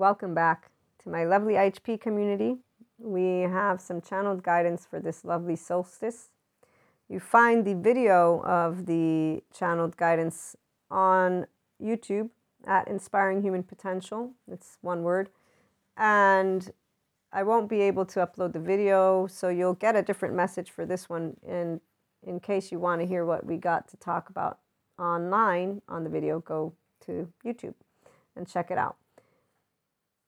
Welcome back to my lovely IHP community. We have some channeled guidance for this lovely solstice. You find the video of the channeled guidance on YouTube at Inspiring Human Potential. It's one word. And I won't be able to upload the video, so you'll get a different message for this one in, in case you want to hear what we got to talk about online on the video, go to YouTube and check it out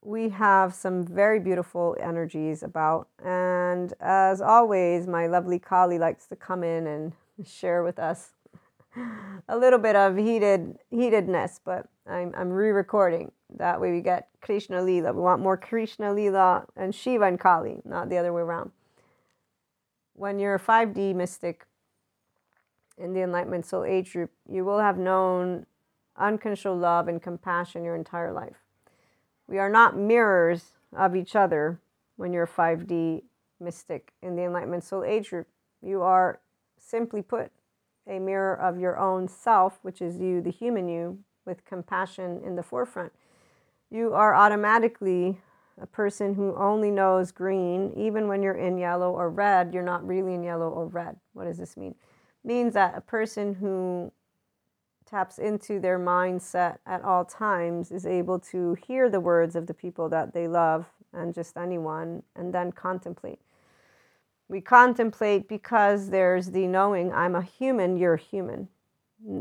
we have some very beautiful energies about. And as always, my lovely Kali likes to come in and share with us a little bit of heated heatedness, but I'm, I'm re-recording. That way we get Krishna Lila. We want more Krishna Lila and Shiva and Kali, not the other way around. When you're a 5D mystic in the Enlightenment Soul Age group, you will have known uncontrolled love and compassion your entire life we are not mirrors of each other when you're a 5D mystic in the Enlightenment Soul Age group. You are, simply put, a mirror of your own self, which is you, the human you, with compassion in the forefront. You are automatically a person who only knows green, even when you're in yellow or red, you're not really in yellow or red. What does this mean? It means that a person who taps into their mindset at all times is able to hear the words of the people that they love and just anyone and then contemplate. We contemplate because there's the knowing I'm a human, you're human.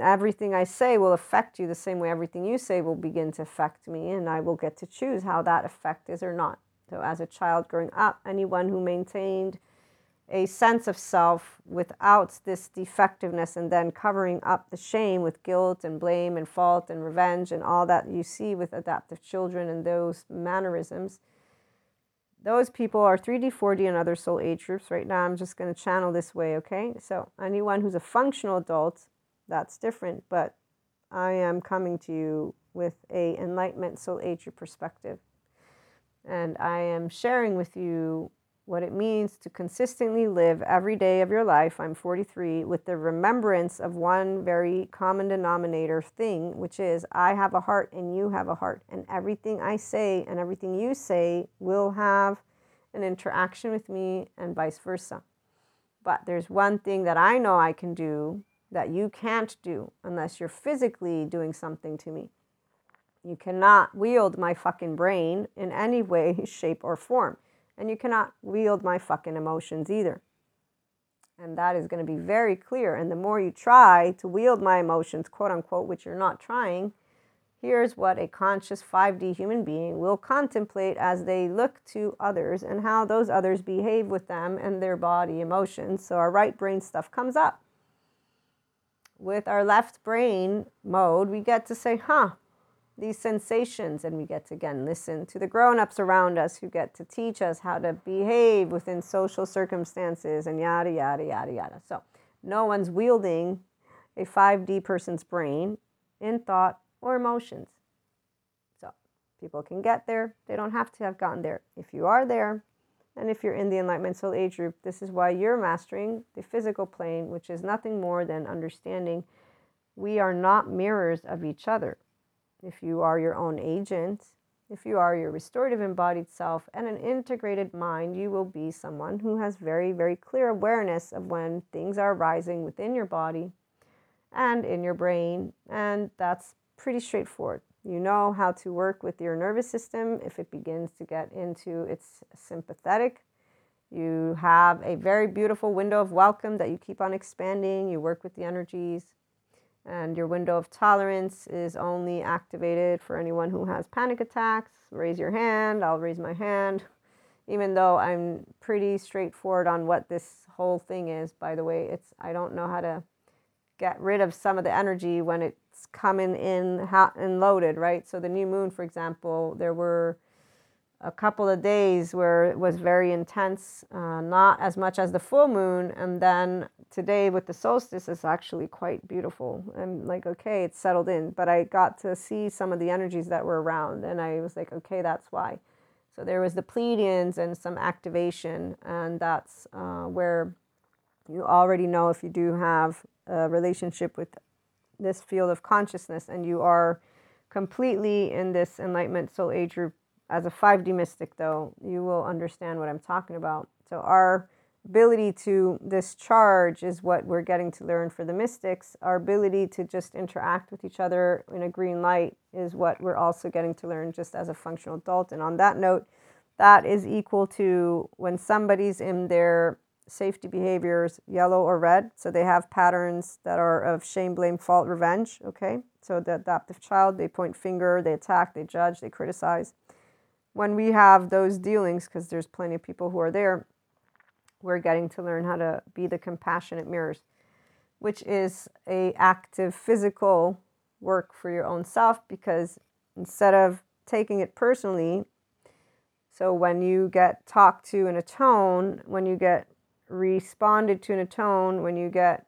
Everything I say will affect you the same way everything you say will begin to affect me, and I will get to choose how that effect is or not. So, as a child growing up, anyone who maintained a sense of self without this defectiveness and then covering up the shame with guilt and blame and fault and revenge and all that you see with adaptive children and those mannerisms. Those people are 3D, 4D, and other soul age groups. Right now, I'm just going to channel this way, okay? So, anyone who's a functional adult, that's different, but I am coming to you with a enlightenment soul age perspective. And I am sharing with you what it means to consistently live every day of your life, I'm 43, with the remembrance of one very common denominator thing, which is I have a heart and you have a heart. And everything I say and everything you say will have an interaction with me and vice versa. But there's one thing that I know I can do that you can't do unless you're physically doing something to me. You cannot wield my fucking brain in any way, shape, or form and you cannot wield my fucking emotions either. And that is going to be very clear. And the more you try to wield my emotions, quote unquote, which you're not trying, here's what a conscious 5D human being will contemplate as they look to others and how those others behave with them and their body emotions. So our right brain stuff comes up. With our left brain mode, we get to say, huh, these sensations and we get to again listen to the grown-ups around us who get to teach us how to behave within social circumstances and yada yada yada yada. So no one's wielding a 5d person's brain in thought or emotions. So people can get there. They don't have to have gotten there. If you are there and if you're in the enlightenment soul age group this is why you're mastering the physical plane which is nothing more than understanding we are not mirrors of each other if you are your own agent, if you are your restorative embodied self and an integrated mind, you will be someone who has very, very clear awareness of when things are rising within your body and in your brain. And that's pretty straightforward. You know how to work with your nervous system if it begins to get into its sympathetic. You have a very beautiful window of welcome that you keep on expanding. You work with the energies and your window of tolerance is only activated for anyone who has panic attacks. Raise your hand, I'll raise my hand. Even though I'm pretty straightforward on what this whole thing is, by the way, it's I don't know how to get rid of some of the energy when it's coming in hot and loaded, right? So the new moon, for example, there were a couple of days where it was very intense, uh, not as much as the full moon. And then today with the solstice, is actually quite beautiful. I'm like, okay, it's settled in. But I got to see some of the energies that were around, and I was like, okay, that's why. So there was the Pleiadians and some activation, and that's uh, where you already know if you do have a relationship with this field of consciousness and you are completely in this enlightenment soul age group as a 5D mystic, though, you will understand what I'm talking about. So, our ability to discharge is what we're getting to learn for the mystics. Our ability to just interact with each other in a green light is what we're also getting to learn just as a functional adult. And on that note, that is equal to when somebody's in their safety behaviors, yellow or red. So they have patterns that are of shame, blame, fault, revenge. Okay. So the adaptive child, they point finger, they attack, they judge, they criticize. When we have those dealings, because there's plenty of people who are there, we're getting to learn how to be the compassionate mirrors, which is a active physical work for your own self because instead of taking it personally, so when you get talked to in a tone, when you get responded to in a tone, when you get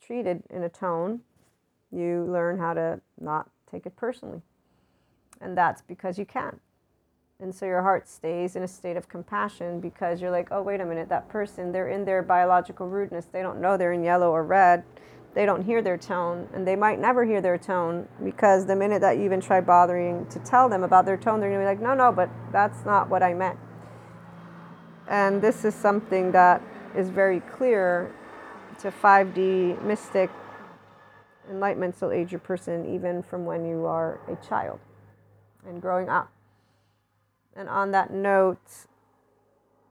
treated in a tone, you learn how to not take it personally. And that's because you can. And so your heart stays in a state of compassion because you're like, oh, wait a minute, that person, they're in their biological rudeness. They don't know they're in yellow or red. They don't hear their tone, and they might never hear their tone because the minute that you even try bothering to tell them about their tone, they're gonna be like, no, no, but that's not what I meant. And this is something that is very clear to 5D mystic enlightenment soul age person, even from when you are a child and growing up. And on that note,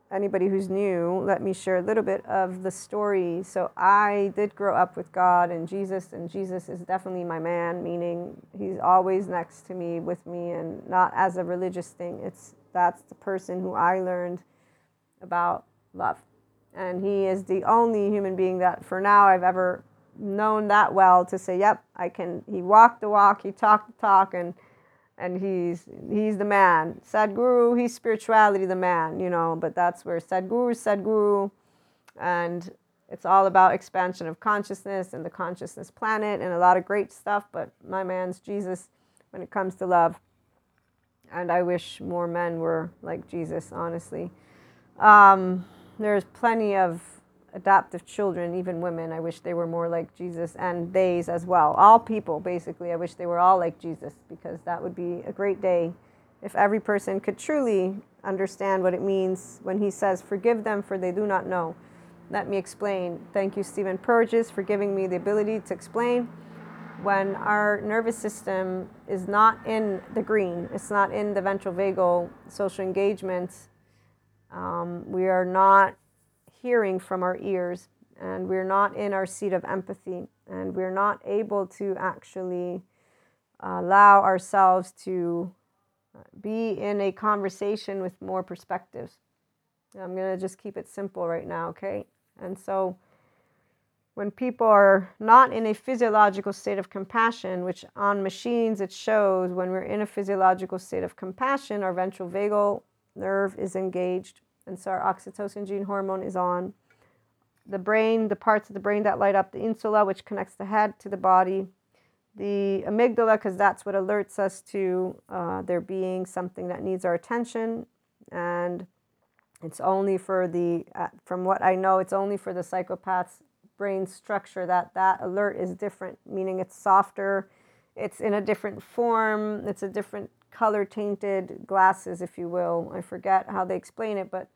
anybody who's new, let me share a little bit of the story. So I did grow up with God and Jesus, and Jesus is definitely my man, meaning he's always next to me, with me, and not as a religious thing. It's that's the person who I learned about love. And he is the only human being that for now I've ever known that well to say, yep, I can he walked the walk, he talked the talk and and he's he's the man. Sadhguru, he's spirituality, the man, you know. But that's where Sadhguru Sadhguru, and it's all about expansion of consciousness and the consciousness planet and a lot of great stuff. But my man's Jesus when it comes to love, and I wish more men were like Jesus. Honestly, um, there's plenty of adoptive children, even women. I wish they were more like Jesus and theys as well. All people, basically. I wish they were all like Jesus because that would be a great day if every person could truly understand what it means when he says, Forgive them for they do not know. Let me explain. Thank you, Stephen Porges, for giving me the ability to explain. When our nervous system is not in the green, it's not in the ventral vagal social engagement, um, we are not hearing from our ears and we're not in our seat of empathy and we're not able to actually uh, allow ourselves to uh, be in a conversation with more perspectives. I'm going to just keep it simple right now, okay? And so when people are not in a physiological state of compassion, which on machines it shows when we're in a physiological state of compassion, our ventral vagal nerve is engaged and so our oxytocin gene hormone is on. The brain, the parts of the brain that light up the insula, which connects the head to the body, the amygdala, because that's what alerts us to uh, there being something that needs our attention. And it's only for the, uh, from what I know, it's only for the psychopath's brain structure that that alert is different, meaning it's softer, it's in a different form, it's a different color tainted glasses, if you will. I forget how they explain it, but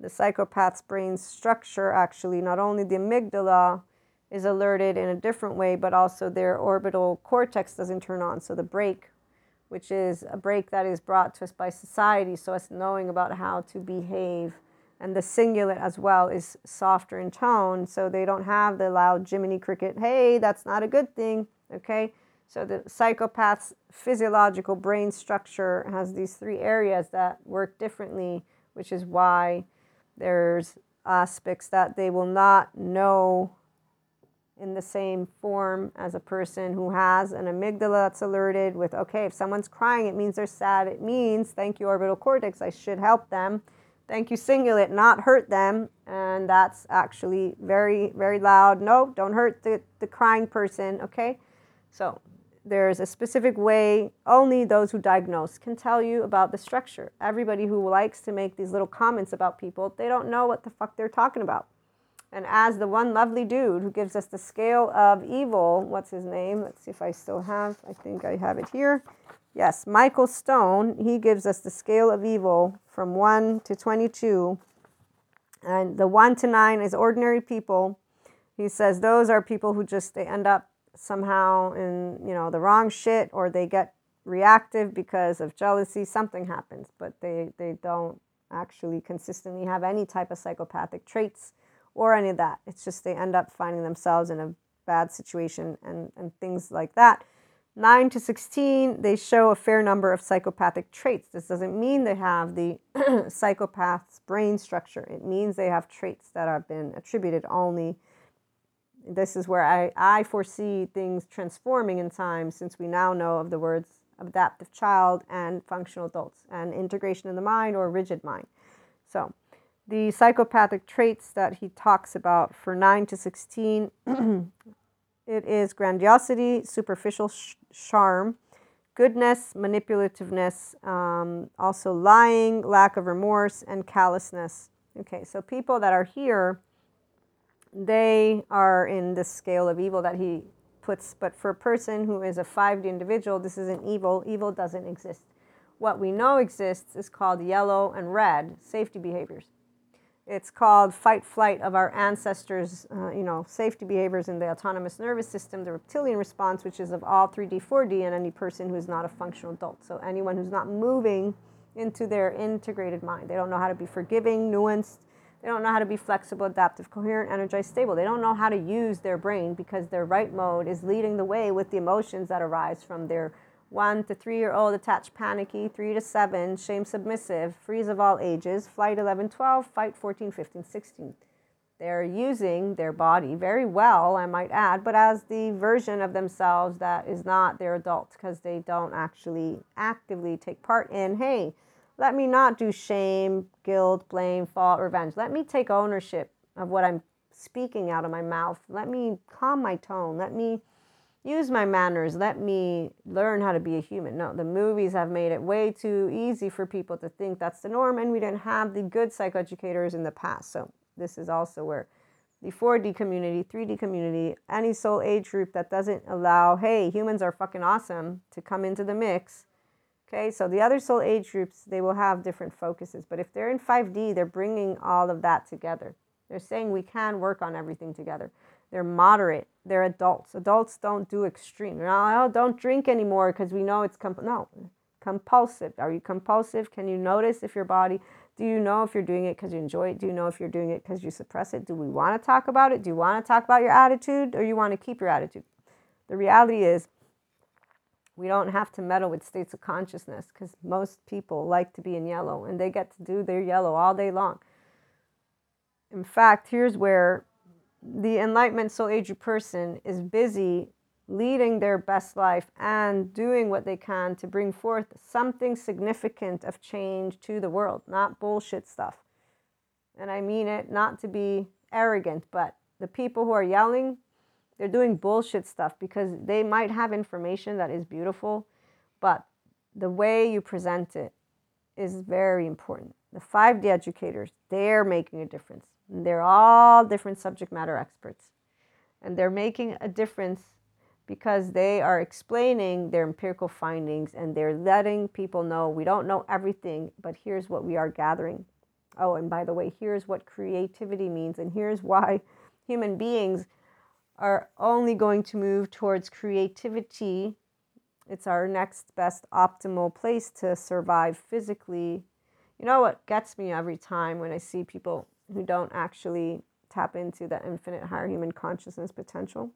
the psychopath's brain structure actually not only the amygdala is alerted in a different way but also their orbital cortex doesn't turn on. So the brake which is a brake that is brought to us by society so us knowing about how to behave and the cingulate as well is softer in tone so they don't have the loud jiminy cricket hey that's not a good thing okay? So the psychopath's physiological brain structure has these three areas that work differently which is why there's aspects that they will not know in the same form as a person who has an amygdala that's alerted with, okay, if someone's crying, it means they're sad. It means, thank you, orbital cortex, I should help them. Thank you, cingulate, not hurt them. And that's actually very, very loud. No, don't hurt the, the crying person, okay? So there's a specific way only those who diagnose can tell you about the structure. Everybody who likes to make these little comments about people, they don't know what the fuck they're talking about. And as the one lovely dude who gives us the scale of evil, what's his name? Let's see if I still have, I think I have it here. Yes, Michael Stone, he gives us the scale of evil from 1 to 22. And the 1 to 9 is ordinary people. He says those are people who just they end up somehow in, you know, the wrong shit or they get reactive because of jealousy, something happens, but they they don't actually consistently have any type of psychopathic traits or any of that. It's just they end up finding themselves in a bad situation and, and things like that. 9 to 16, they show a fair number of psychopathic traits. This doesn't mean they have the psychopath's brain structure. It means they have traits that have been attributed only. This is where I, I foresee things transforming in time since we now know of the words adaptive child and functional adults and integration in the mind or rigid mind. So, the psychopathic traits that he talks about for 9 to 16 it is grandiosity, superficial sh- charm, goodness, manipulativeness, um, also lying, lack of remorse, and callousness. Okay, so people that are here, they are in this scale of evil that he puts, but for a person who is a 5D individual, this isn't evil. Evil doesn't exist. What we know exists is called yellow and red safety behaviors. It's called fight flight of our ancestors, uh, you know, safety behaviors in the autonomous nervous system, the reptilian response, which is of all 3D, 4D, and any person who's not a functional adult. So anyone who's not moving into their integrated mind. They don't know how to be forgiving, nuanced. They don't know how to be flexible, adaptive, coherent, energized, stable. They don't know how to use their brain because their right mode is leading the way with the emotions that arise from their one to three year old attached panicky, three to seven, shame submissive, freeze of all ages, flight 11, 12, fight 14, 15, 16. They're using their body very well, I might add, but as the version of themselves that is not their adult because they don't actually actively take part in, hey, let me not do shame, guilt, blame, fault, revenge. Let me take ownership of what I'm speaking out of my mouth. Let me calm my tone. Let me use my manners. Let me learn how to be a human. No, the movies have made it way too easy for people to think that's the norm, and we didn't have the good psychoeducators in the past. So, this is also where the 4D community, 3D community, any soul age group that doesn't allow, hey, humans are fucking awesome to come into the mix. Okay, so the other soul age groups, they will have different focuses. But if they're in 5D, they're bringing all of that together. They're saying we can work on everything together. They're moderate. They're adults. Adults don't do extreme. Oh, don't drink anymore because we know it's comp- no compulsive. Are you compulsive? Can you notice if your body? Do you know if you're doing it because you enjoy it? Do you know if you're doing it because you suppress it? Do we want to talk about it? Do you want to talk about your attitude or you want to keep your attitude? The reality is, we don't have to meddle with states of consciousness because most people like to be in yellow and they get to do their yellow all day long. In fact, here's where the enlightenment soul age person is busy leading their best life and doing what they can to bring forth something significant of change to the world, not bullshit stuff. And I mean it not to be arrogant, but the people who are yelling, they're doing bullshit stuff because they might have information that is beautiful, but the way you present it is very important. The 5D educators, they're making a difference. They're all different subject matter experts. And they're making a difference because they are explaining their empirical findings and they're letting people know we don't know everything, but here's what we are gathering. Oh, and by the way, here's what creativity means, and here's why human beings are only going to move towards creativity. It's our next best optimal place to survive physically. You know what gets me every time when I see people who don't actually tap into that infinite higher human consciousness potential.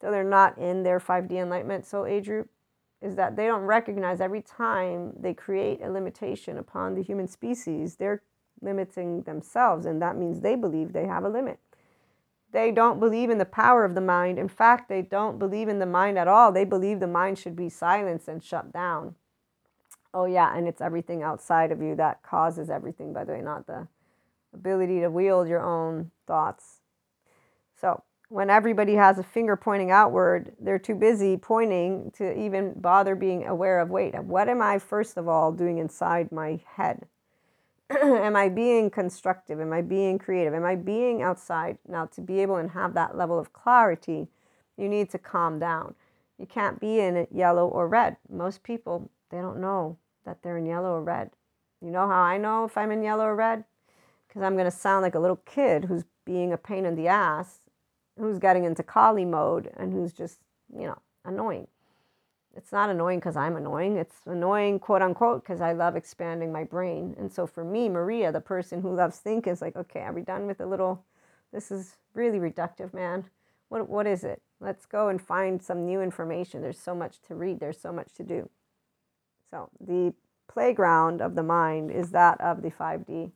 So they're not in their 5D enlightenment soul age group, is that they don't recognize every time they create a limitation upon the human species, they're limiting themselves, and that means they believe they have a limit. They don't believe in the power of the mind. In fact, they don't believe in the mind at all. They believe the mind should be silenced and shut down. Oh, yeah, and it's everything outside of you that causes everything, by the way, not the ability to wield your own thoughts. So, when everybody has a finger pointing outward, they're too busy pointing to even bother being aware of wait, what am I first of all doing inside my head? am I being constructive? Am I being creative? Am I being outside? Now, to be able and have that level of clarity, you need to calm down. You can't be in yellow or red. Most people, they don't know that they're in yellow or red. You know how I know if I'm in yellow or red? Because I'm going to sound like a little kid who's being a pain in the ass, who's getting into Kali mode, and who's just, you know, annoying. It's not annoying because I'm annoying. It's annoying, quote unquote, because I love expanding my brain. And so for me, Maria, the person who loves think, is like, okay, are we done with a little? This is really reductive, man. What, what is it? Let's go and find some new information. There's so much to read, there's so much to do. So the playground of the mind is that of the 5D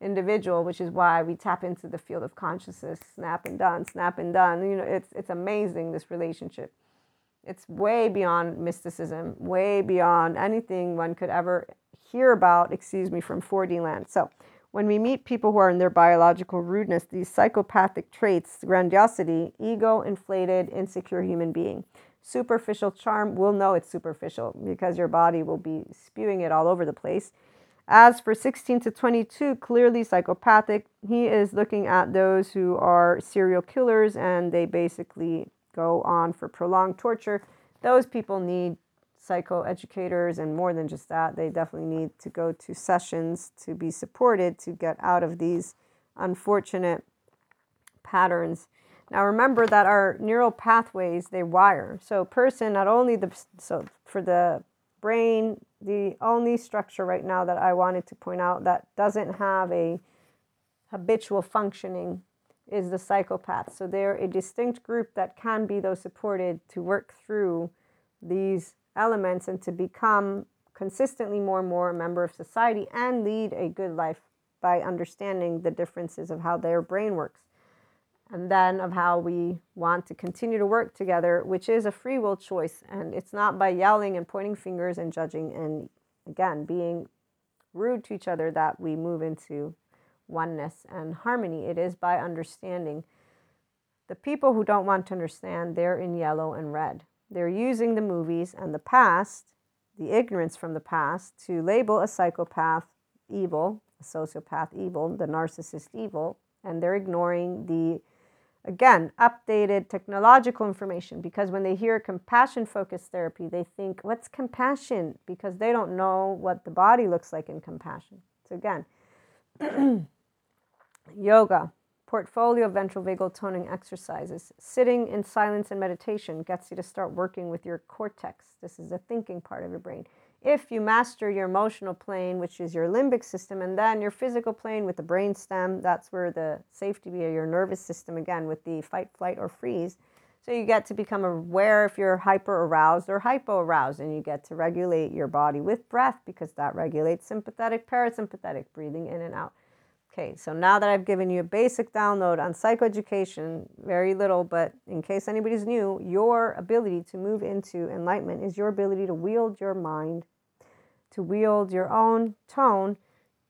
individual, which is why we tap into the field of consciousness, snap and done, snap and done. You know, it's it's amazing this relationship it's way beyond mysticism, way beyond anything one could ever hear about, excuse me, from 4D land. So, when we meet people who are in their biological rudeness, these psychopathic traits, grandiosity, ego inflated, insecure human being, superficial charm, we'll know it's superficial because your body will be spewing it all over the place. As for 16 to 22, clearly psychopathic, he is looking at those who are serial killers and they basically go on for prolonged torture, those people need psychoeducators and more than just that, they definitely need to go to sessions to be supported to get out of these unfortunate patterns. Now remember that our neural pathways they wire. So person not only the so for the brain the only structure right now that I wanted to point out that doesn't have a habitual functioning is the psychopath. So they're a distinct group that can be, though, supported to work through these elements and to become consistently more and more a member of society and lead a good life by understanding the differences of how their brain works and then of how we want to continue to work together, which is a free will choice. And it's not by yelling and pointing fingers and judging and, again, being rude to each other that we move into oneness and harmony. It is by understanding. The people who don't want to understand, they're in yellow and red. They're using the movies and the past, the ignorance from the past, to label a psychopath evil, a sociopath evil, the narcissist evil, and they're ignoring the again updated technological information because when they hear compassion focused therapy they think what's compassion because they don't know what the body looks like in compassion so again Yoga, polyvagal ventral vagal toning exercises. Sitting in silence and meditation gets you to start working with your cortex. This is the thinking part of your brain. If you master your emotional plane, which is your limbic system, and then your physical plane with the brain stem, that's where the safety via your nervous system, again, with the fight, flight, or freeze. So you get to become aware if you're hyper aroused or hypo aroused, and you get to regulate your body with breath because that regulates sympathetic, parasympathetic breathing in and out. Okay, so now that I've given you a basic download on psychoeducation, very little, but in case anybody's new, your ability to move into enlightenment is your ability to wield your mind, to wield your own tone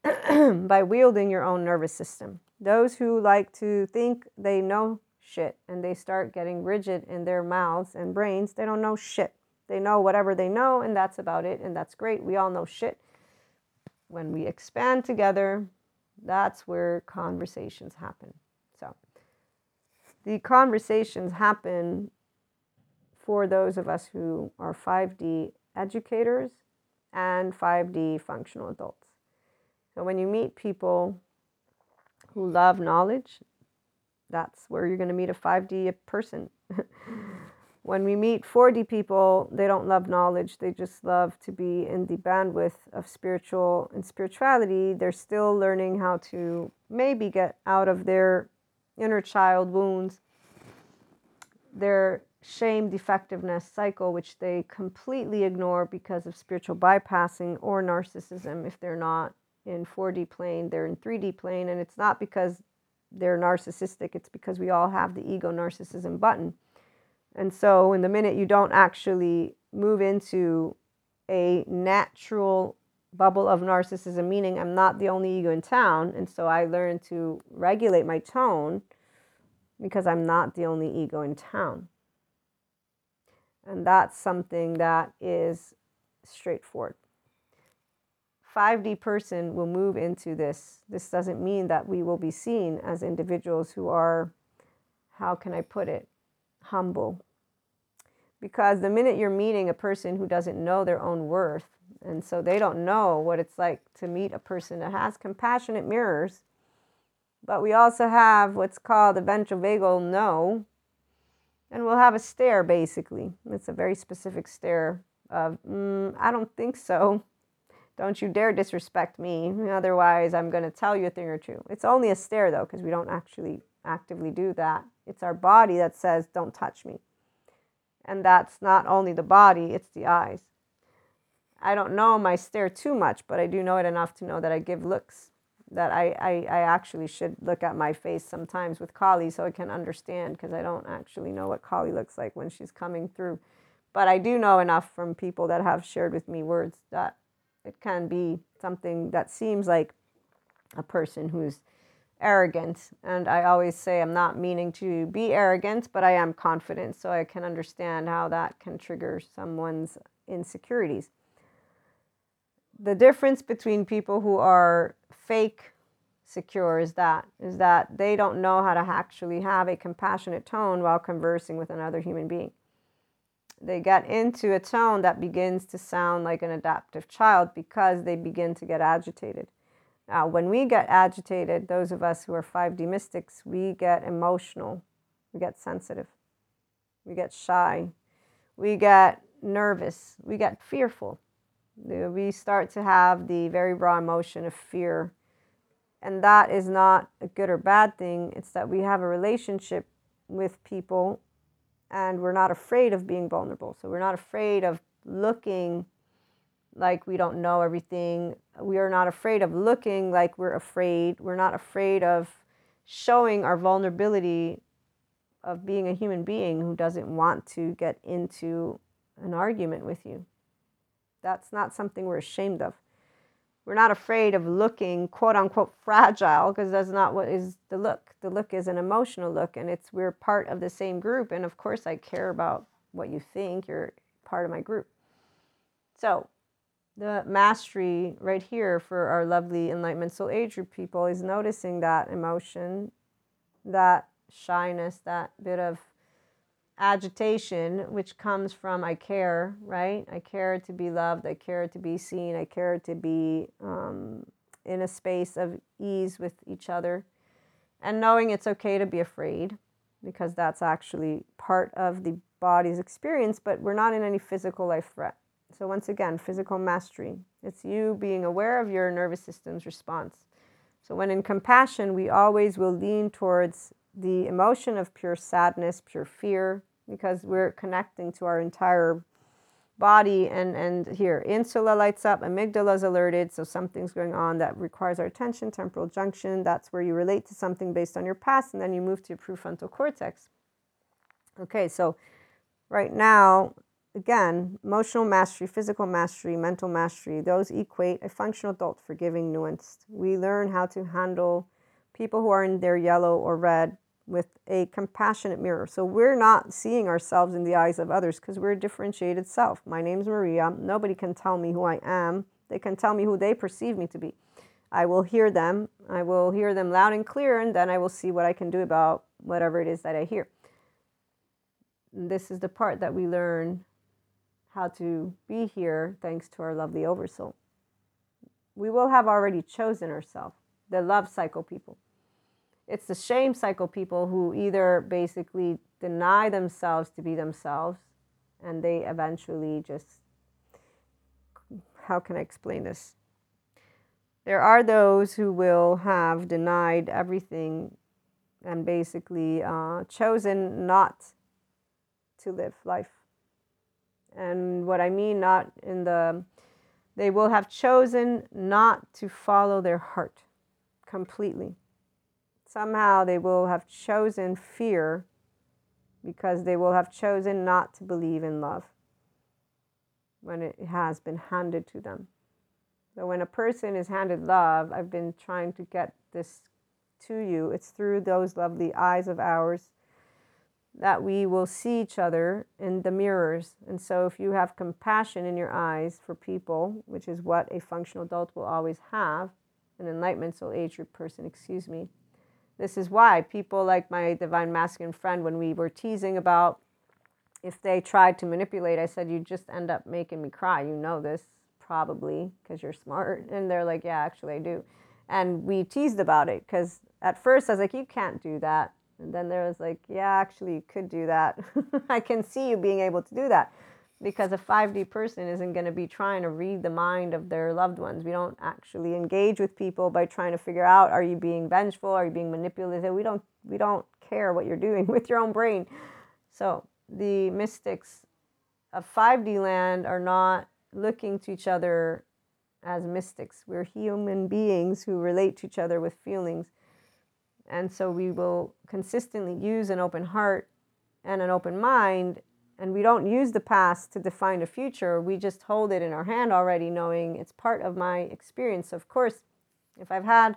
by wielding your own nervous system. Those who like to think they know shit and they start getting rigid in their mouths and brains, they don't know shit. They know whatever they know, and that's about it, and that's great. We all know shit. When we expand together, that's where conversations happen. So the conversations happen for those of us who are 5D educators and 5D functional adults. So when you meet people who love knowledge, that's where you're going to meet a 5D person. when we meet 4D people, they don't love knowledge. They just love to be in the bandwidth of spiritual and spirituality. They're still learning how to maybe get out of their inner child wounds, their shame defectiveness cycle, which they completely ignore because of spiritual bypassing or narcissism. If they're not in 4D plane, they're in 3D plane. And it's not because they're narcissistic, it's because we all have the ego narcissism button and so, in the minute you don't actually move into a natural bubble of narcissism, meaning I'm not the only ego in town, and so I learn to regulate my tone because I'm not the only ego in town. And that's something that is straightforward. 5D person will move into this. This doesn't mean that we will be seen as individuals who are, how can I put it, humble. Because the minute you're meeting a person who doesn't know their own worth, and so they don't know what it's like to meet a person that has compassionate mirrors, but we also have what's called a ventrovagal no, and we'll have a stare basically. It's a very specific stare of, mm, I don't think so. Don't you dare disrespect me. Otherwise, I'm going to tell you a thing or two. It's only a stare, though, because we don't actually actively do that. It's our body that says, don't touch me. And that's not only the body, it's the eyes. I don't know my stare too much, but I do know it enough to know that I give looks, that I, I, I actually should look at my face sometimes with Kali so I can understand because I don't actually know what Kali looks like when she's coming through. But I do know enough from people that have shared with me words that it can be something that seems like a person who's arrogant. And I always say I'm not meaning to be arrogant, but I am confident. So I can understand how that can trigger someone's insecurities. The difference between people who are fake secure is that is that they don't know how to actually have a compassionate tone while conversing with another human being they get into a tone that begins to sound like an adaptive child because they begin to get agitated. Now, when we get agitated, those of us who are 5D mystics, we get emotional, we get sensitive, we get shy, we get nervous, we get fearful. We start to have the very raw emotion of fear. And that is not a good or bad thing. It's that we have a relationship with people and we're not afraid of being vulnerable. So we're not afraid of looking like we don't know everything. We are not afraid of looking like we're afraid. We're not afraid of showing our vulnerability of being a human being who doesn't want to get into an argument with you. That's not something we're ashamed of we're not afraid of looking quote unquote fragile because that's not what is the look. The look is an emotional look and it's we're part of the same group and of course I care about what you think. You're part of my group. So the mastery right here for our lovely enlightenment soul age group people is noticing that emotion, that shyness, that bit of agitation, which comes from I care, right? I care to be loved, I care to be seen, I care to be um, in a space of ease with each other, and knowing it's okay to be afraid because that's actually part of the body's experience, but we're not in any physical life threat. So, once again, physical mastery. It's you being aware of your nervous system's response. So, when in compassion, we always will lean towards the emotion of pure sadness, pure fear, because we're connecting to our entire body and and here insula lights up amygdala is alerted so something's going on that requires our attention temporal junction that's where you relate to something based on your past and then you move to your prefrontal cortex okay so right now again emotional mastery physical mastery mental mastery those equate a functional adult forgiving nuanced we learn how to handle people who are in their yellow or red with a compassionate mirror. So we're not seeing ourselves in the eyes of others because we're a differentiated self. My name's Maria. Nobody can tell me who I am. They can tell me who they perceive me to be. I will hear them. I will hear them loud and clear, and then I will see what I can do about whatever it is that I hear. This is the part that we learn how to be here thanks to our lovely oversoul. We will have already chosen ourselves, the love cycle people it's the shame cycle people who either basically deny themselves to be themselves and they eventually just how can I explain this? There are those who will have denied everything and basically uh, chosen not to live life. And what I mean, not in the, they will have chosen not to follow their heart completely somehow they will have chosen fear because they will have chosen not to believe in love when it has been handed to them. So, when a person is handed love, I've been trying to get this to you. It's through those lovely eyes of ours that we will see each other in the mirrors. And so, if you have compassion in your eyes for people, which is what a functional adult will always have, an enlightenment soul age person, excuse me, this is why people like my divine masculine friend, when we were teasing about if they tried to manipulate, I said, You just end up making me cry. You know this, probably, because you're smart. And they're like, Yeah, actually, I do. And we teased about it because at first I was like, You can't do that. And then there was like, Yeah, actually, you could do that. I can see you being able to do that because a 5D person isn't going to be trying to read the mind of their loved ones. We don't actually engage with people by trying to figure out are you being vengeful, are you being manipulative? We don't we don't care what you're doing with your own brain. So, the mystics of 5D land are not looking to each other as mystics. We're human beings who relate to each other with feelings. And so we will consistently use an open heart and an open mind and we don't use the past to define the future. We just hold it in our hand already, knowing it's part of my experience. Of course, if I've had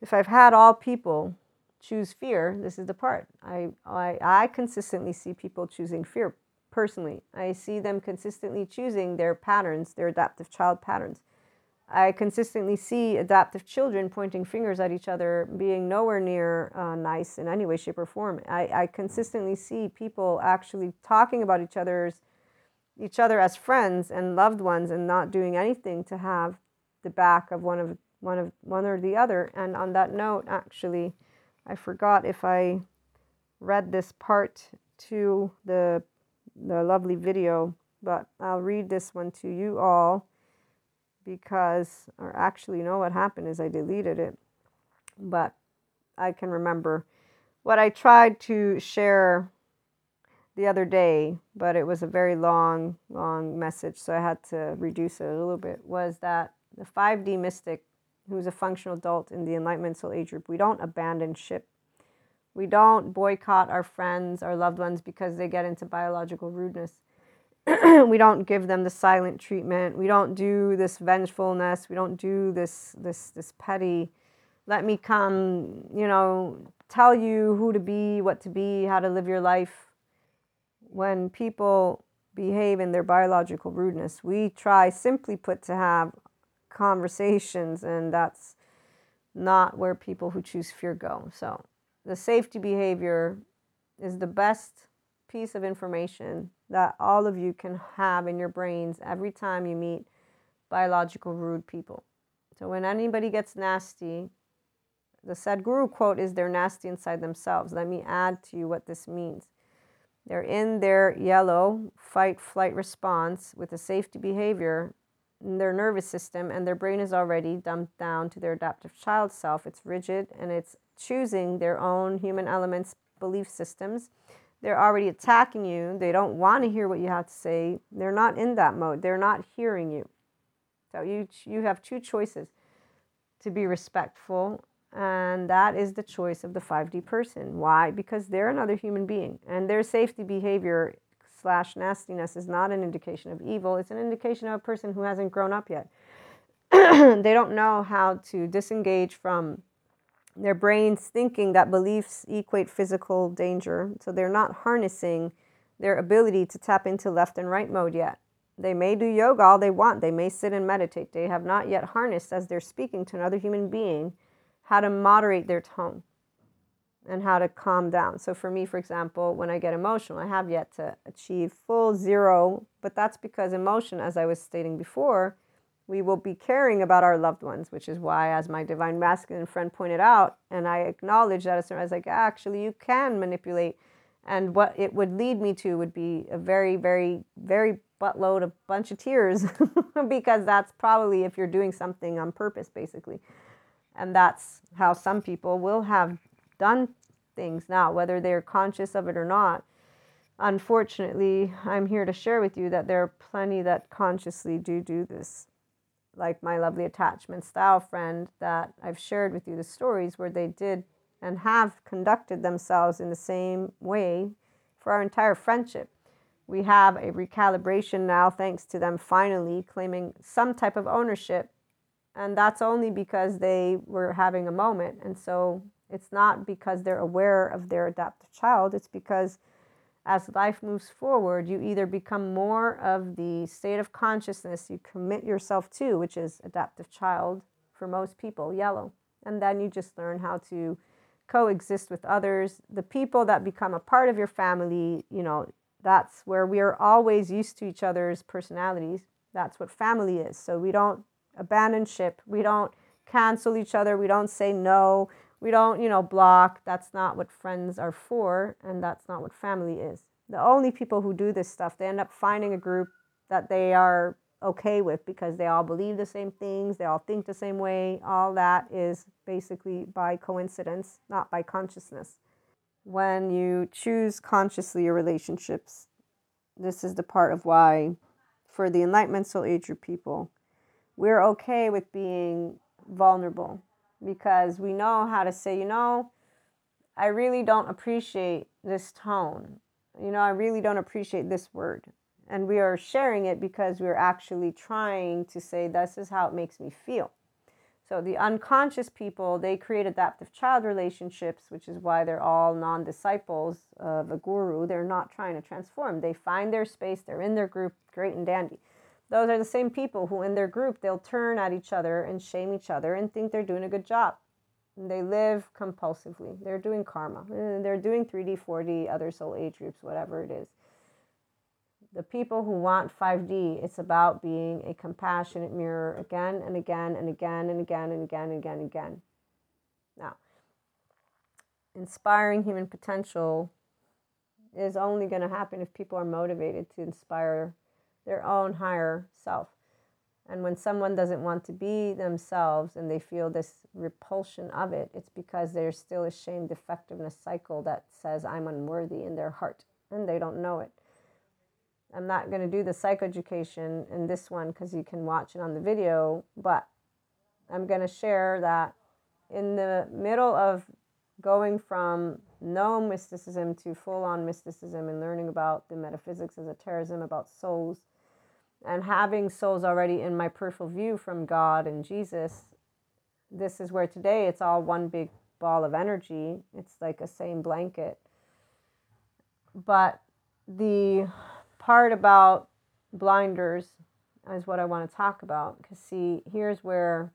if I've had all people choose fear, this is the part. I, I, I consistently see people choosing fear personally. I see them consistently choosing their patterns, their adaptive child patterns. I consistently see adaptive children pointing fingers at each other, being nowhere near uh, nice in any way, shape, or form. I, I consistently see people actually talking about each other's each other as friends and loved ones, and not doing anything to have the back of one of one of one or the other. And on that note, actually, I forgot if I read this part to the the lovely video, but I'll read this one to you all because, or actually, you know what happened is I deleted it, but I can remember what I tried to share the other day, but it was a very long, long message, so I had to reduce it a little bit. Was that the 5D mystic, who's a functional adult in the Enlightenment Soul Age group, we don't abandon ship. We don't boycott our friends, our loved ones because they get into biological rudeness. we don't give them the silent treatment. We don't do this vengefulness. We don't do this this this petty. Let me come, you know, tell you who to be, what to be, how to live your life. When people behave in their biological rudeness, we try simply put to have conversations, and that's not where people who choose fear go. So, the safety behavior is the best piece of information that all of you can have in your brains every time you meet biological rude people. So when anybody gets nasty, the Sadhguru quote is they're nasty inside themselves. Let me add to you what this means. They're in their yellow fight flight response with a safety behavior in their nervous system, and their brain is already dumped down to their adaptive child self. It's rigid and it's choosing their own human elements, belief systems they're already attacking you. They don't want to hear what you have to say. They're not in that mode. They're not hearing you. So you you have two choices to be respectful and that is the choice of the 5D person. Why? Because they're another human being and their safety behavior slash nastiness is not an indication of evil. It's an indication of a person who hasn't grown up yet. they don't know how to disengage from their brains thinking that beliefs equate physical danger. So they're not harnessing their ability to tap into left and right mode yet. They may do yoga all they want. They may sit and meditate. They have not yet harnessed, as they're speaking to another human being, how to moderate their tone and how to calm down. So, for me, for example, when I get emotional, I have yet to achieve full zero, but that's because emotion, as I was stating before, we will be caring about our loved ones, which is why, as my divine masculine friend pointed out, and I acknowledge that, as I was like, actually, you can manipulate. And what it would lead me to would be a very, very, very buttload of bunch of tears, because that's probably if you're doing something on purpose, basically. And that's how some people will have done things now, whether they're conscious of it or not. Unfortunately, I'm here to share with you that there are plenty that consciously do do this like my lovely attachment style friend that I've shared with you the stories where they did and have conducted themselves in the same way for our entire friendship. We have a recalibration now, thanks to them finally claiming some type of ownership. And that's only because they were having a moment. And so it's not because they're aware of their adaptive child, it's because as life moves forward, you either become more of the state of consciousness you commit yourself to, which is adaptive child for most people, yellow. And then you just learn how to coexist with others. The people that become a part of your family, you know, that's where we are always used to each other's personalities. That's what family is. So we don't abandon ship. We don't cancel each other. We don't say no. We don't, you know, block. That's not what friends are for. And that's not what family is. The only people who do this stuff, they end up finding a group that they are okay with because they all believe the same things, they all think the same way. All that is basically by coincidence, not by consciousness. When you choose consciously your relationships, this is the part of why, for the Enlightenment Soul Age people, we're okay with being vulnerable because we know how to say, you know, I really don't appreciate this tone. You know, I really don't appreciate this word. And we are sharing it because we're actually trying to say this is how it makes me feel. So the unconscious people they create adaptive child relationships which is why they're all non-disciples of a guru. They're not trying to transform. They find their space. They're in their group great and dandy those are the same people who in their group they'll turn at each other and shame each other and think they're doing a good job. They live compulsively. They're doing karma. Uh, they're doing 3d 4d other soul age groups whatever it is. The people who want 5D, it's about being a compassionate mirror again and again and again and again and again and again and again. Now, inspiring human potential is only going to happen if people are motivated to inspire their own higher self. And when someone doesn't want to be themselves and they feel this repulsion of it, it's because there's still a shame defectiveness cycle that says, I'm unworthy in their heart, and they don't know it. I'm not going to do the psychoeducation in this one because you can watch it on the video, but I'm going to share that in the middle of going from no mysticism to full on mysticism and learning about the metaphysics, esotericism, about souls, and having souls already in my peripheral view from God and Jesus, this is where today it's all one big ball of energy. It's like a same blanket. But the part about blinders is what I want to talk about. Because, see, here's where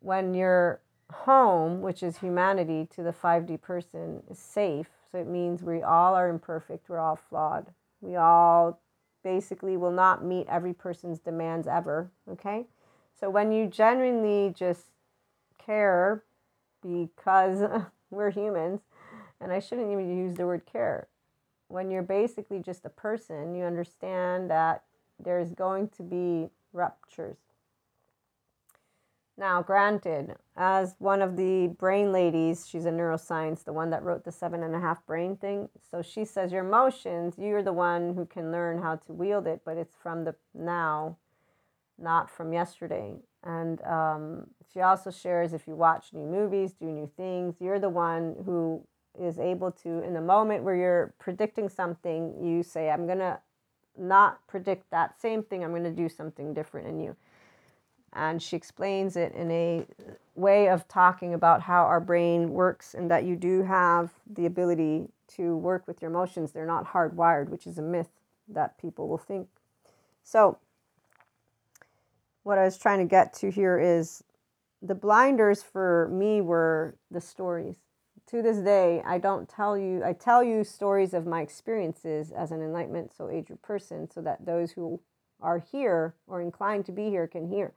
when your home, which is humanity to the 5D person, is safe, so it means we all are imperfect, we're all flawed. We all basically will not meet every person's demands ever, okay? So when you genuinely just care because we're humans, and I shouldn't even use the word care, when you're basically just a person, you understand that there's going to be ruptures. Now, granted, as one of the brain ladies, she's a neuroscience, the one that wrote the seven and a half brain thing. So she says, Your emotions, you're the one who can learn how to wield it, but it's from the now, not from yesterday. And um, she also shares if you watch new movies, do new things, you're the one who is able to, in the moment where you're predicting something, you say, I'm going to not predict that same thing, I'm going to do something different in you. And she explains it in a way of talking about how our brain works and that you do have the ability to work with your emotions. They're not hardwired, which is a myth that people will think. So, what I was trying to get to here is the blinders for me were the stories to this day, I don't tell you, I tell you stories of my experiences as an enlightenment so age person so that those who are here or inclined to be here can hear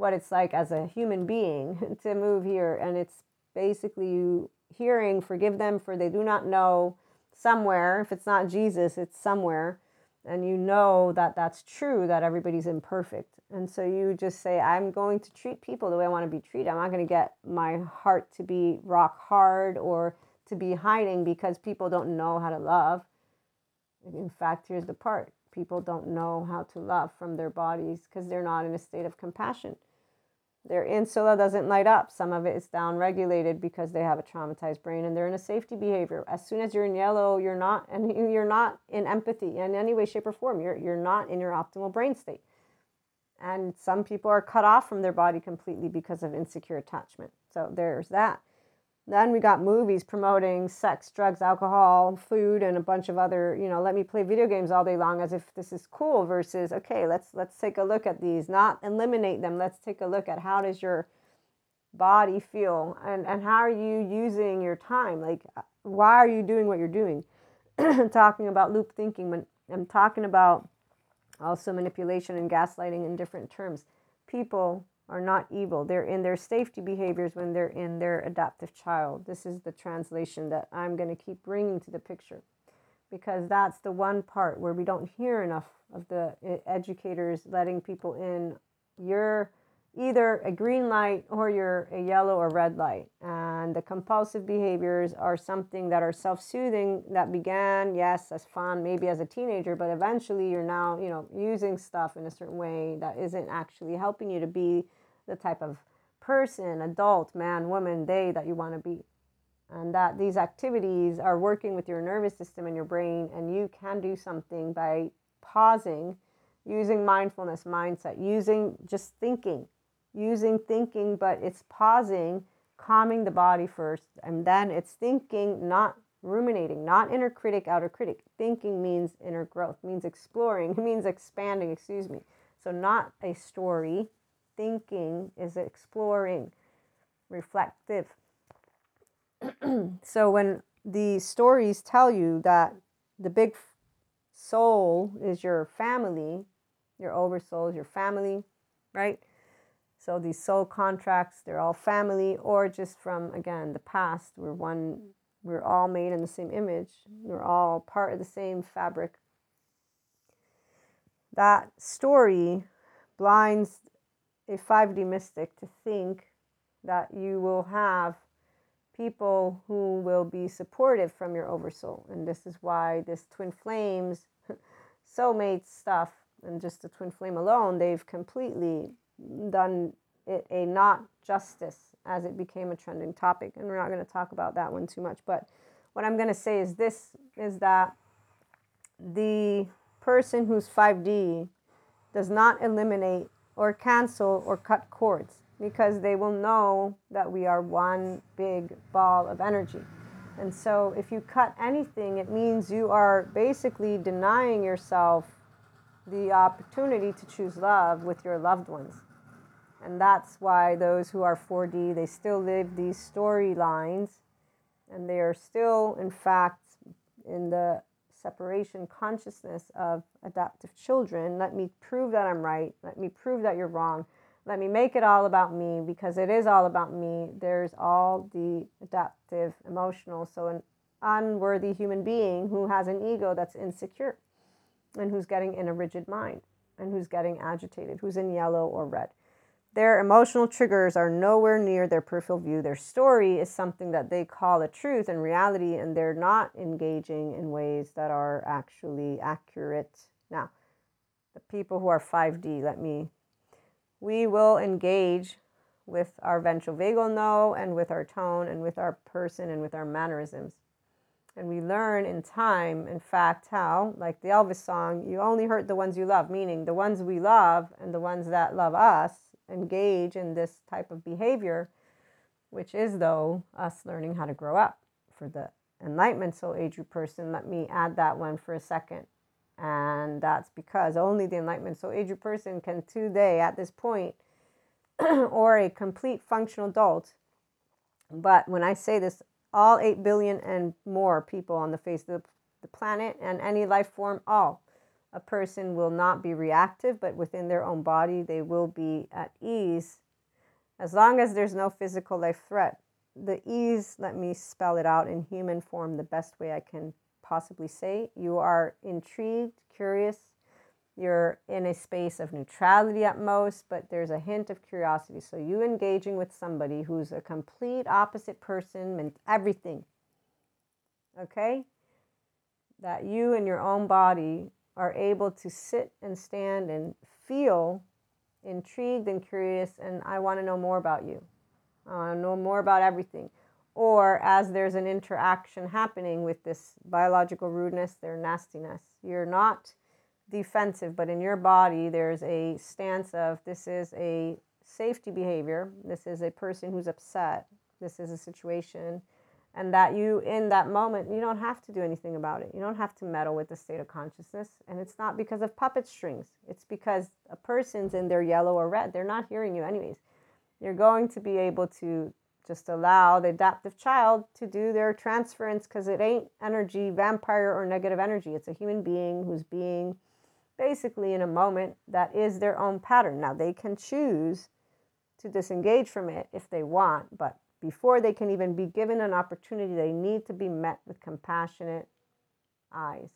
what it's like as a human being to move here. And it's basically you hearing, forgive them for they do not know somewhere. If it's not Jesus, it's somewhere. And you know that that's true, that everybody's imperfect. And so you just say, I'm going to treat people the way I want to be treated. I'm not going to get my heart to be rock hard or to be hiding because people don't know how to love. In fact, here's the part people don't know how to love from their bodies because they're not in a state of compassion. Their insula doesn't light up. Some of it is down regulated because they have a traumatized brain and they're in a safety behavior. As soon as you're in yellow, you're not and you're not in empathy in any way, shape, or form. You're you're not in your optimal brain state. And some people are cut off from their body completely because of insecure attachment. So there's that. Then we got movies promoting sex, drugs, alcohol, food, and a bunch of other, you know, let me play video games all day long as if this is cool versus, okay, let's let's take a look at these, not eliminate them. Let's take a look at how does your body feel and, and how are you using your time? Like uh, why are you doing what you're doing? talking about loop thinking, when I'm talking about also manipulation and gaslighting in different terms. People are not evil. They're in their safety behaviors when they're in their adaptive child. This is the translation that I'm going to keep bringing to the picture because that's the one part where we don't hear enough of the eh, educators letting people in. You're either a green light or you're a yellow or red light. And the compulsive behaviors are something that are self soothing that began, yes, as fun, maybe as a teenager, but eventually you're now, you know, using stuff in a certain way that isn't actually helping you to be the type of person, adult, man, woman, they that you want to be. And that these activities are working with your nervous system and your brain, and you can do something by pausing, using mindfulness mindset, using just thinking, using thinking, but it's pausing, calming the body first, and then it's thinking, not ruminating, not inner critic, outer critic. Thinking means inner growth, means exploring, means expanding, excuse me. So, not a story, thinking is exploring, reflective. so when the stories tell you that the big soul is your family, your oversoul is your family, right? So these soul contracts, they're all family, or just from again the past. We're one, we're all made in the same image. We're all part of the same fabric. That story blinds a 5D mystic to think that you will have people who will be supportive from your oversoul. And this is why this twin flames, soulmate stuff, and just the twin flame alone, they've completely done it a not justice as it became a trending topic. And we're not going to talk about that one too much. But what I'm going to say is this is that the person who's 5D does not eliminate or cancel or cut cords because they will know that we are one big ball of energy. And so, if you cut anything, it means you are basically denying yourself the opportunity to choose love with your loved ones. And that's why those who are 4D, they still live these storylines and they are still, in fact, in the separation consciousness of adaptive children. Let me prove that I'm right. Let me prove that you're wrong. Let me make it all about me because it is all about me. There's all the adaptive, emotional, so an unworthy human being who has an ego that's insecure and who's getting in a rigid mind and who's getting agitated, who's in yellow or red. Their emotional triggers are nowhere near their peripheral view. Their story is something that they call a truth and reality, and they're not engaging in ways that are actually accurate. Now, the people who are 5D, let me, we will engage with our ventral vagal no and with our tone and with our person and with our mannerisms. And we learn in time, in fact, how, like the Elvis song, you only hurt the ones you love, meaning the ones we love and the ones that love us engage in this type of behavior, which is, though, us learning how to grow up. For the enlightenment soul age person, let me add that one for a second. And that's because only the enlightenment soul age person can today, at this point, or a complete functional adult. But when I say this, all 8 billion and more people on the face of the planet and any life form, all a person will not be reactive, but within their own body, they will be at ease as long as there's no physical life threat. The ease, let me spell it out in human form the best way I can possibly say. You are intrigued, curious, you're in a space of neutrality at most, but there's a hint of curiosity. So you engaging with somebody who's a complete opposite person and everything. Okay? That you and your own body are able to sit and stand and feel intrigued and curious, and I want to know more about you. I want to know more about everything. Or as there's an interaction happening with this biological rudeness, their nastiness. You're not defensive, but in your body, there's a stance of this is a safety behavior. This is a person who's upset. This is a situation and that you in that moment you don't have to do anything about it. You don't have to meddle with the state of consciousness. And it's not because of puppet strings. It's because a person's in their yellow or red. They're not hearing you anyways. You're going to be able to just allow the adaptive child to do their transference because it ain't energy, vampire, or negative energy. It's a human being who's being basically in a moment that is their own pattern. Now, they can choose to disengage from it if they want, but before they can even be given an opportunity, they need to be met with compassionate eyes.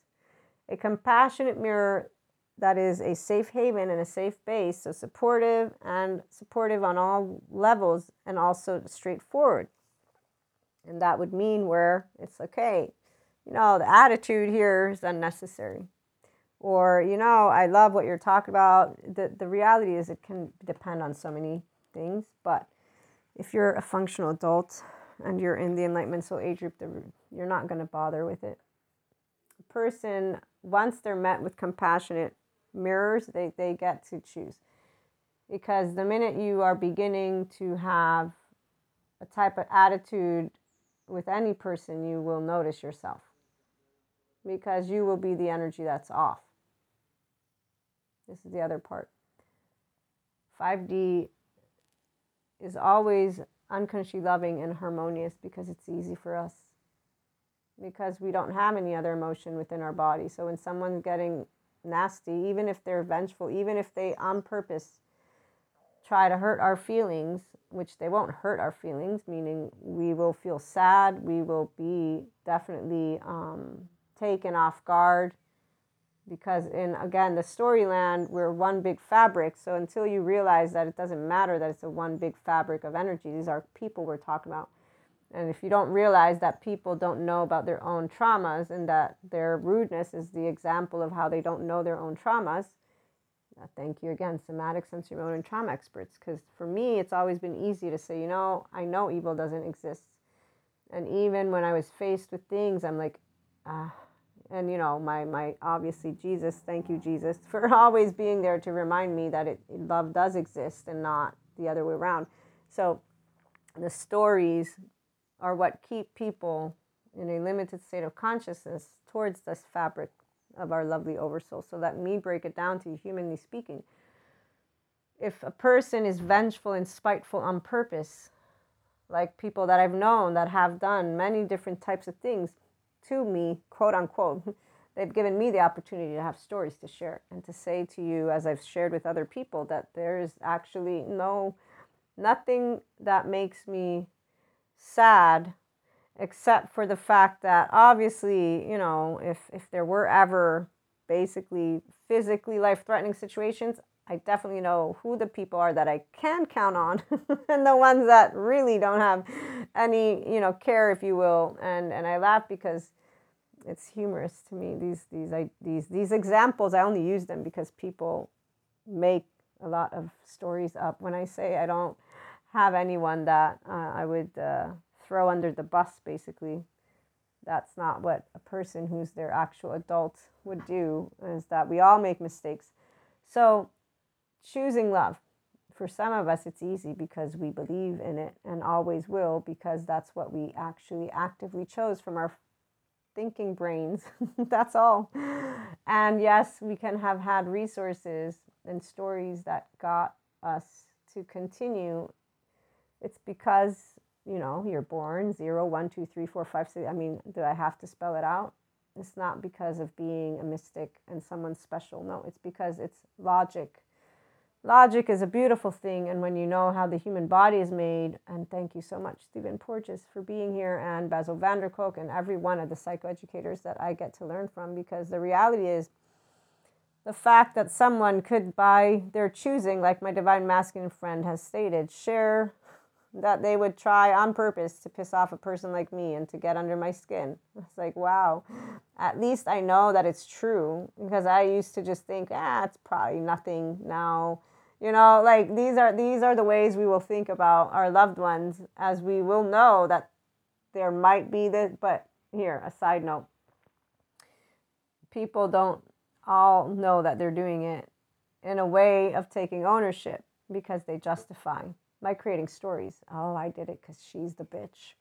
A compassionate mirror that is a safe haven and a safe base, so supportive and supportive on all levels and also straightforward. And that would mean where it's okay, you know, the attitude here is unnecessary. Or, you know, I love what you're talking about. The, the reality is it can depend on so many things, but if you're a functional adult and you're in the enlightenment soul age group, you're not going to bother with it. A person, once they're met with compassionate mirrors, they, they get to choose. Because the minute you are beginning to have a type of attitude with any person, you will notice yourself. Because you will be the energy that's off. This is the other part. 5D is always unconsciously loving and harmonious because it's easy for us. Because we don't have any other emotion within our body. So when someone's getting nasty, even if they're vengeful, even if they on purpose try to hurt our feelings, which they won't hurt our feelings, meaning we will feel sad, we will be definitely um, taken off guard. Because in again the storyland, we're one big fabric. So until you realize that it doesn't matter that it's a one big fabric of energy, these are people we're talking about and if you don't realize that people don't know about their own traumas and that their rudeness is the example of how they don't know their own traumas, uh, thank you again, somatic sensory motor and trauma experts. Because for me, it's always been easy to say, you know, I know evil doesn't exist. And even when I was faced with things, I'm like, ah. And, you know, my, my obviously Jesus, thank you, Jesus, for always being there to remind me that it, love does exist and not the other way around. So the stories are what keep people in a limited state of consciousness towards this fabric of our lovely oversoul. So let me break it down to you, humanly speaking. If a person is vengeful and spiteful on purpose, like people that I've known that have done many different types of things to me, quote unquote, they've given me the opportunity to have stories to share and to say to you, as I've shared with other people, that there is actually no, nothing that makes me sad except for the fact that obviously you know if if there were ever basically physically life threatening situations i definitely know who the people are that i can count on and the ones that really don't have any you know care if you will and and i laugh because it's humorous to me these these I, these these examples i only use them because people make a lot of stories up when i say i don't have anyone that uh, I would uh, throw under the bus, basically. That's not what a person who's their actual adult would do, is that we all make mistakes. So, choosing love. For some of us, it's easy because we believe in it and always will, because that's what we actually actively chose from our thinking brains. that's all. And yes, we can have had resources and stories that got us to continue it's because, you know, you're born zero, one, two, three, four, five, six. I mean, do I have to spell it out? It's not because of being a mystic and someone special. No, it's because it's logic. Logic is a beautiful thing, and when you know how the human body is made, and thank you so much, Stephen Porges, for being here, and Bessel van der Kolk, and every one of the psychoeducators that I get to learn from, because the reality is, the fact that someone could, by their choosing, like my divine masculine friend has stated, share that they would try on purpose to piss off a person like me and to get under my skin. It's like, wow, at least I know that it's true because I used to just think, ah, it's probably nothing now. You know, like these are these are the ways we will think about our loved ones as we will know that there might be this but here, a side note. People don't all know that they're doing it in a way of taking ownership because they justify by creating stories. Oh, I did it because she's the bitch.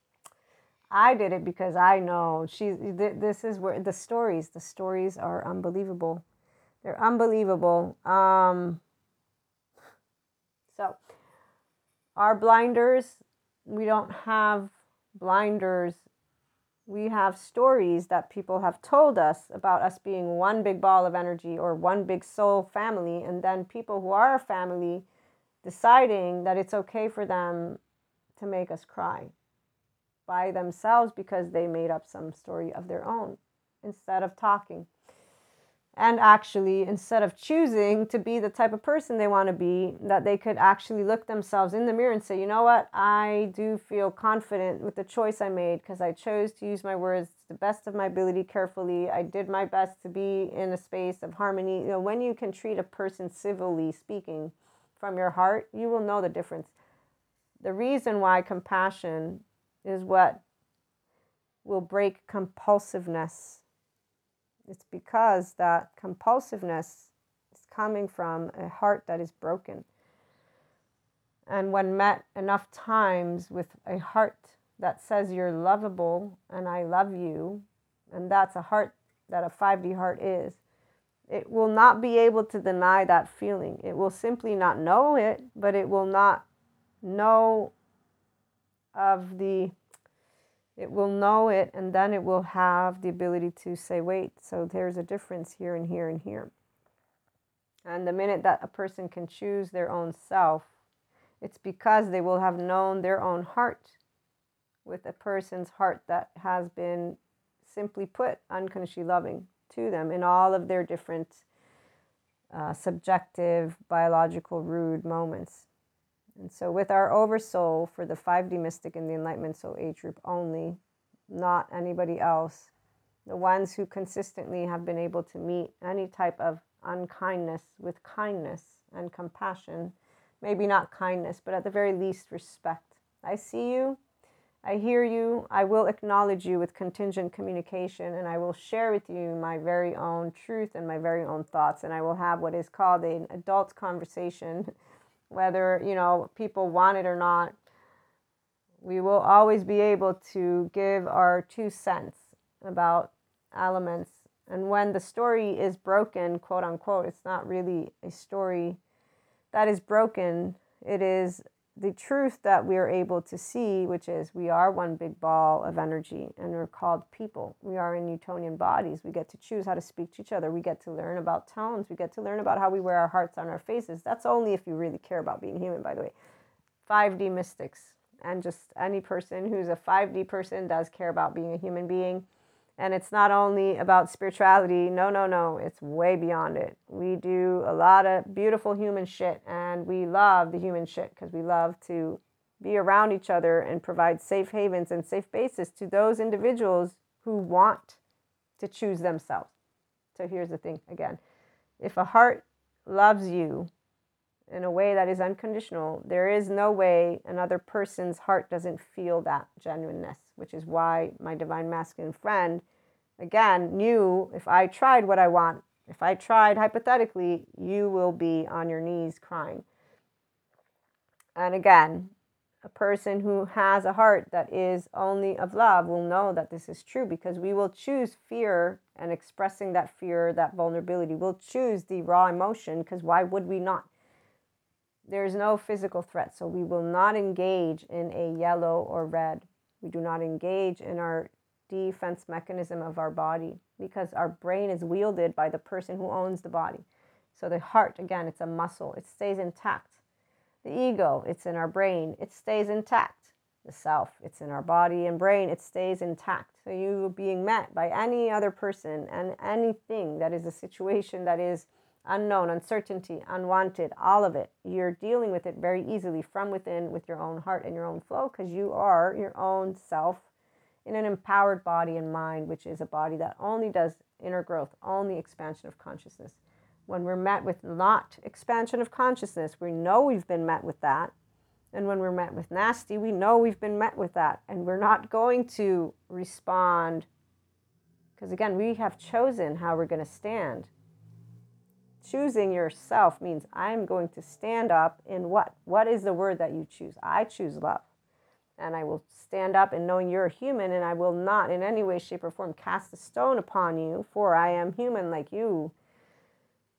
I did it because I know she's. Th- this is where the stories. The stories are unbelievable. They're unbelievable. Um, so, our blinders we don't have blinders. We have stories that people have told us about us being one big ball of energy or one big soul family. And then people who are a family deciding that it's okay for them to make us cry by themselves because they made up some story of their own instead of talking. And actually, instead of choosing to be the type of person they want to be, that they could actually look themselves in the mirror and say, you know what, I do feel confident with the choice I made because I chose to use my words to the best of my ability carefully. I did my best to be in a space of harmony. You know, when you can treat a person civilly speaking from your heart, you will know the difference. The reason why compassion is what will break compulsiveness. It's because that compulsiveness is coming from a heart that is broken. And when met enough times with a heart that says you're lovable and I love you, and that's a heart that a 5D heart is, it will not be able to deny that feeling. It will simply not know it, but it will not know of the it will know it and then it will have the ability to say wait so there's a difference here and here and here. And the minute that a person can choose their own self it's because they will have known their own heart with a person's heart that has been simply put unconsciously loving to them in all of their different uh, subjective biological rude moments and so, with our oversoul for the 5D mystic and the Enlightenment Soul age group only, not anybody else, the ones who consistently have been able to meet any type of unkindness with kindness and compassion, maybe not kindness, but at the very least, respect. I see you. I hear you. I will acknowledge you with contingent communication, and I will share with you my very own truth and my very own thoughts. And I will have what is called an adult conversation whether you know people want it or not we will always be able to give our two cents about elements. And when the story is broken quote unquote it's not really a story that is broken. It is the truth that we are able to see, which is we are one big ball of energy and we're called people. We are in Newtonian bodies. We get to choose how to speak to each other. We get to learn about tones. We get to learn about how we wear our hearts on our faces. That's only if you really care about being human, by the way. 5D mystics and just any person who's a 5D person does care about being a human being and it's not only about spirituality. No, no, no. It's way beyond it. We do a lot of beautiful human shit and we love the human shit because we love to be around each other and provide safe havens and safe bases to those individuals who want to choose themselves. So here's the thing again if a heart loves you in a way that is unconditional, there is no way another person's heart doesn't feel that genuineness which is why my divine masculine friend, again, knew if I tried what I want, if I tried hypothetically, you will be on your knees crying. And again, a person who has a heart that is only of love will know that this is true because we will choose fear and expressing that fear, that vulnerability. We'll choose the raw emotion because why would we not? There is no physical threat, so we will not engage in a yellow or red we do not engage in our defense mechanism of our body because our brain is wielded by the person who owns the body. So the heart, again, it's a muscle, it stays intact. The ego, it's in our brain, it stays intact. The self, it's in our body and brain, it stays intact. So you being met by any other person and anything that is a situation that is unknown, uncertainty, unwanted, all of it. You're dealing with it very easily from within with your own heart and your own flow because you are your own self in an empowered body and mind, which is a body that only does inner growth, only expansion of consciousness. When we're met with not expansion of consciousness, we know we've been met with that. And when we're met with nasty, we know we've been met with that. And we're not going to respond because, again, we have chosen how we're going to stand choosing yourself means I'm going to stand up in what? What is the word that you choose? I choose love. And I will stand up in knowing you're a human, and I will not in any way, shape, or form cast a stone upon you, for I am human like you.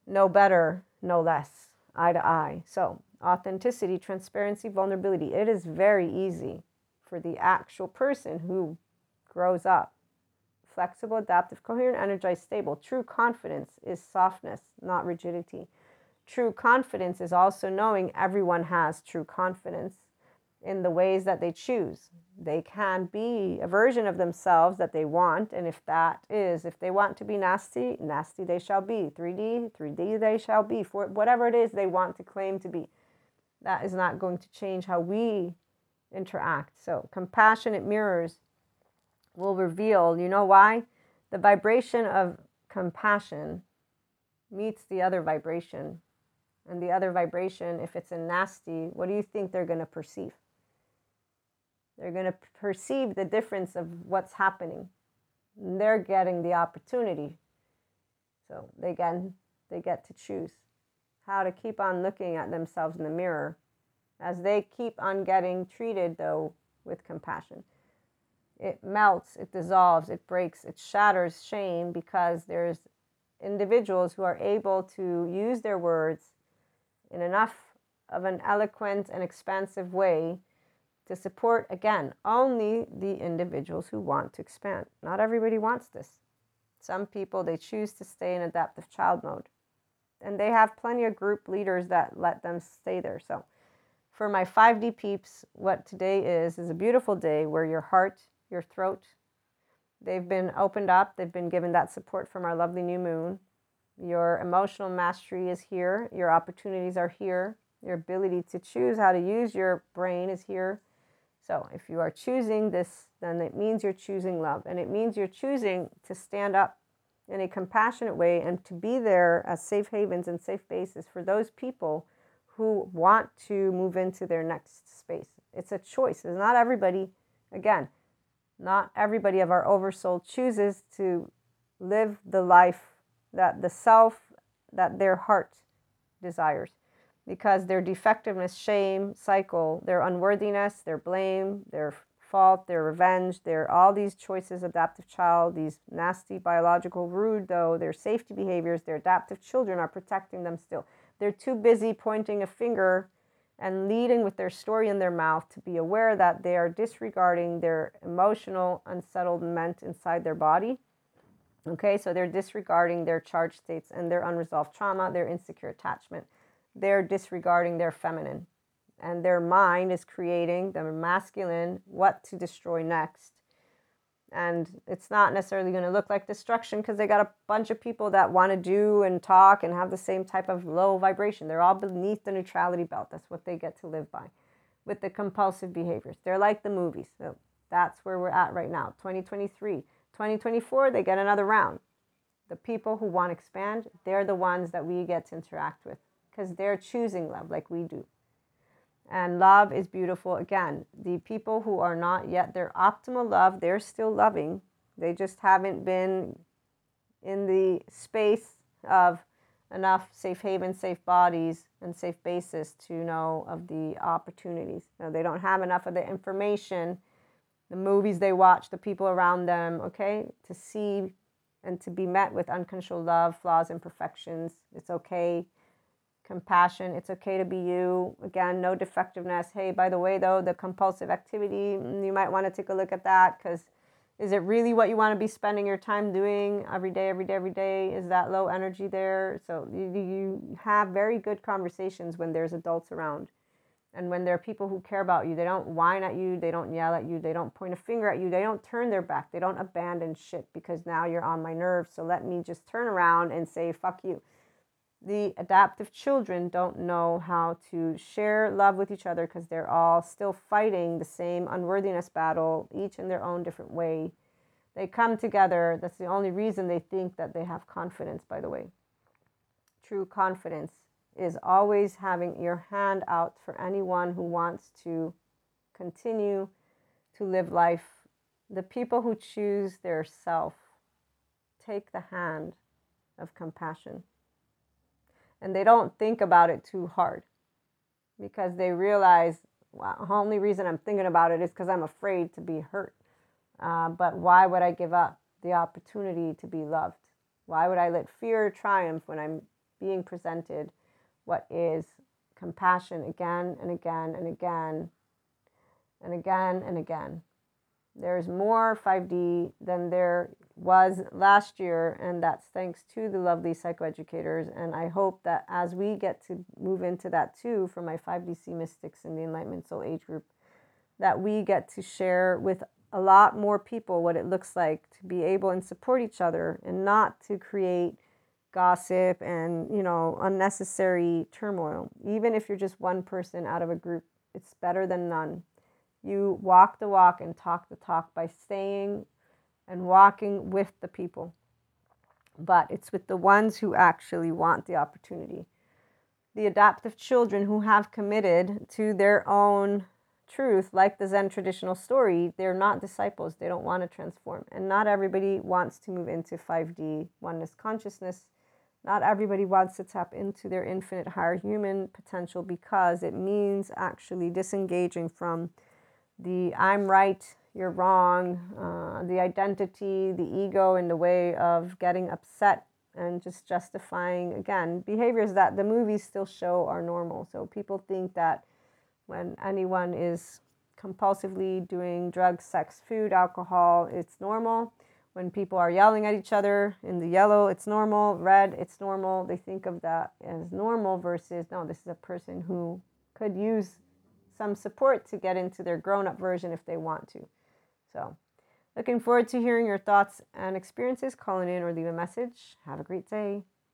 No better, no less, eye to eye. So, authenticity, transparency, vulnerability. It is very easy for the actual person who grows up. Flexible, adaptive, coherent, energized, stable. True confidence is softness, not rigidity. True confidence is also knowing everyone has true confidence in the ways that they choose. They can be a version of themselves that they want. And if that is, if they want to be nasty, nasty they shall be. 3D, 3D they shall be. For whatever it is they want to claim to be. That is not going to change how we interact. So, compassionate mirrors will reveal, you know why? The vibration of compassion meets the other vibration. And the other vibration, if it's a nasty, what do you think they're going to perceive? They're going to perceive the difference of what's happening. And they're getting the opportunity. So they again, they get to choose how to keep on looking at themselves in the mirror as they keep on getting treated, though, with compassion. It melts, it dissolves, it breaks, it shatters shame because there's individuals who are able to use their words in enough of an eloquent and expansive way to support, again, only the individuals who want to expand. Not everybody wants this. Some people, they choose to stay in adaptive child mode. And they have plenty of group leaders that let them stay there. So, for my 5D peeps, what today is, is a beautiful day where your heart, your throat, they've been opened up, they've been given that support from our lovely new moon. Your emotional mastery is here, your opportunities are here, your ability to choose how to use your brain is here so if you are choosing this, then it means you're choosing love. And it means you're choosing to stand up in a compassionate way and to be there as safe havens and safe bases for those people who want to move into their next space. It's a choice. It's not everybody, again, not everybody of our oversoul chooses to live the life that the self that their heart desires because their defectiveness, shame, cycle, their unworthiness, their blame, their fault, their revenge, their all these choices, adaptive child, these nasty biological rude though, their safety behaviors, their adaptive children are protecting them still. They're too busy pointing a finger and leading with their story in their mouth to be aware that they are disregarding their emotional unsettlement inside their body. Okay, so they're disregarding their charged states and their unresolved trauma, their insecure attachment they're disregarding their feminine. And their mind is creating the masculine what to destroy next. And it's not necessarily going to look like destruction because they got a bunch of people that want to do and talk and have the same type of low vibration. They're all beneath the neutrality belt. That's what they get to live by with the compulsive behaviors. They're like the movies. So that's where we're at right now. 2023. 2024, they get another round. The people who want to expand, they're the ones that we get to interact with because they're choosing love like we do. And love is beautiful. Again, the people who are not yet their optimal love, they're still loving. They just haven't been in the space of enough safe haven, safe bodies, and safe basis to know of the opportunities. You they don't have enough of the information, the movies they watch, the people around them, okay, to see and to be met with uncontrolled love, flaws, imperfections. It's okay compassion. It's okay to be you. Again, no defectiveness. Hey, by the way, though, the compulsive activity, mm, you might want to take a look at that because is it really what you want to be spending your time doing every day, every day, every day? Is that low energy there? So you, you have very good conversations when there's adults around. And when there are people who care about you, they don't whine at you, they don't yell at you, they don't point a finger at you, they don't turn their back, they don't abandon shit because now you're on my nerves. So let me just turn around and say, fuck you the adaptive children don't know how to share love with each other because they're all still fighting the same unworthiness battle, each in their own different way. They come together. That's the only reason they think that they have confidence, by the way. True confidence is always having your hand out for anyone who wants to continue to live life. The people who choose their self take the hand of compassion and they don't think about it too hard because they realize well, the only reason I'm thinking about it is because I'm afraid to be hurt. Uh, but why would I give up the opportunity to be loved? Why would I let fear triumph when I'm being presented what is compassion again and again and again? and again and again. There's more 5D than there was last year, and that's thanks to the lovely psychoeducators. And I hope that as we get to move into that too, for my 5D SEE mystics in the Enlightenment Soul Age group, that we get to share with a lot more people what it looks like to be able and support each other and not to create gossip and you know unnecessary turmoil even if you're just one person out of a group it's better than none you walk the walk and talk the talk by staying and walking with the people but it's with the ones who actually want the opportunity the adaptive children who have committed to their own truth, like the Zen traditional story, they're not disciples. They don't want to transform. And not everybody wants to move into 5D oneness consciousness. Not everybody wants to tap into their infinite higher human potential because it means actually disengaging from the I'm right, you're wrong, uh, the identity, the ego in the way of getting upset and just justifying, again, behaviors that the movies still show are normal. So people think that when anyone is compulsively doing drugs, sex, food, alcohol, it's normal. When people are yelling at each other in the yellow, it's normal. Red, it's normal. They think of that as normal versus no, this is a person who could use some support to get into their grown up version if they want to. So, looking forward to hearing your thoughts and experiences. Calling in or leave a message. Have a great day.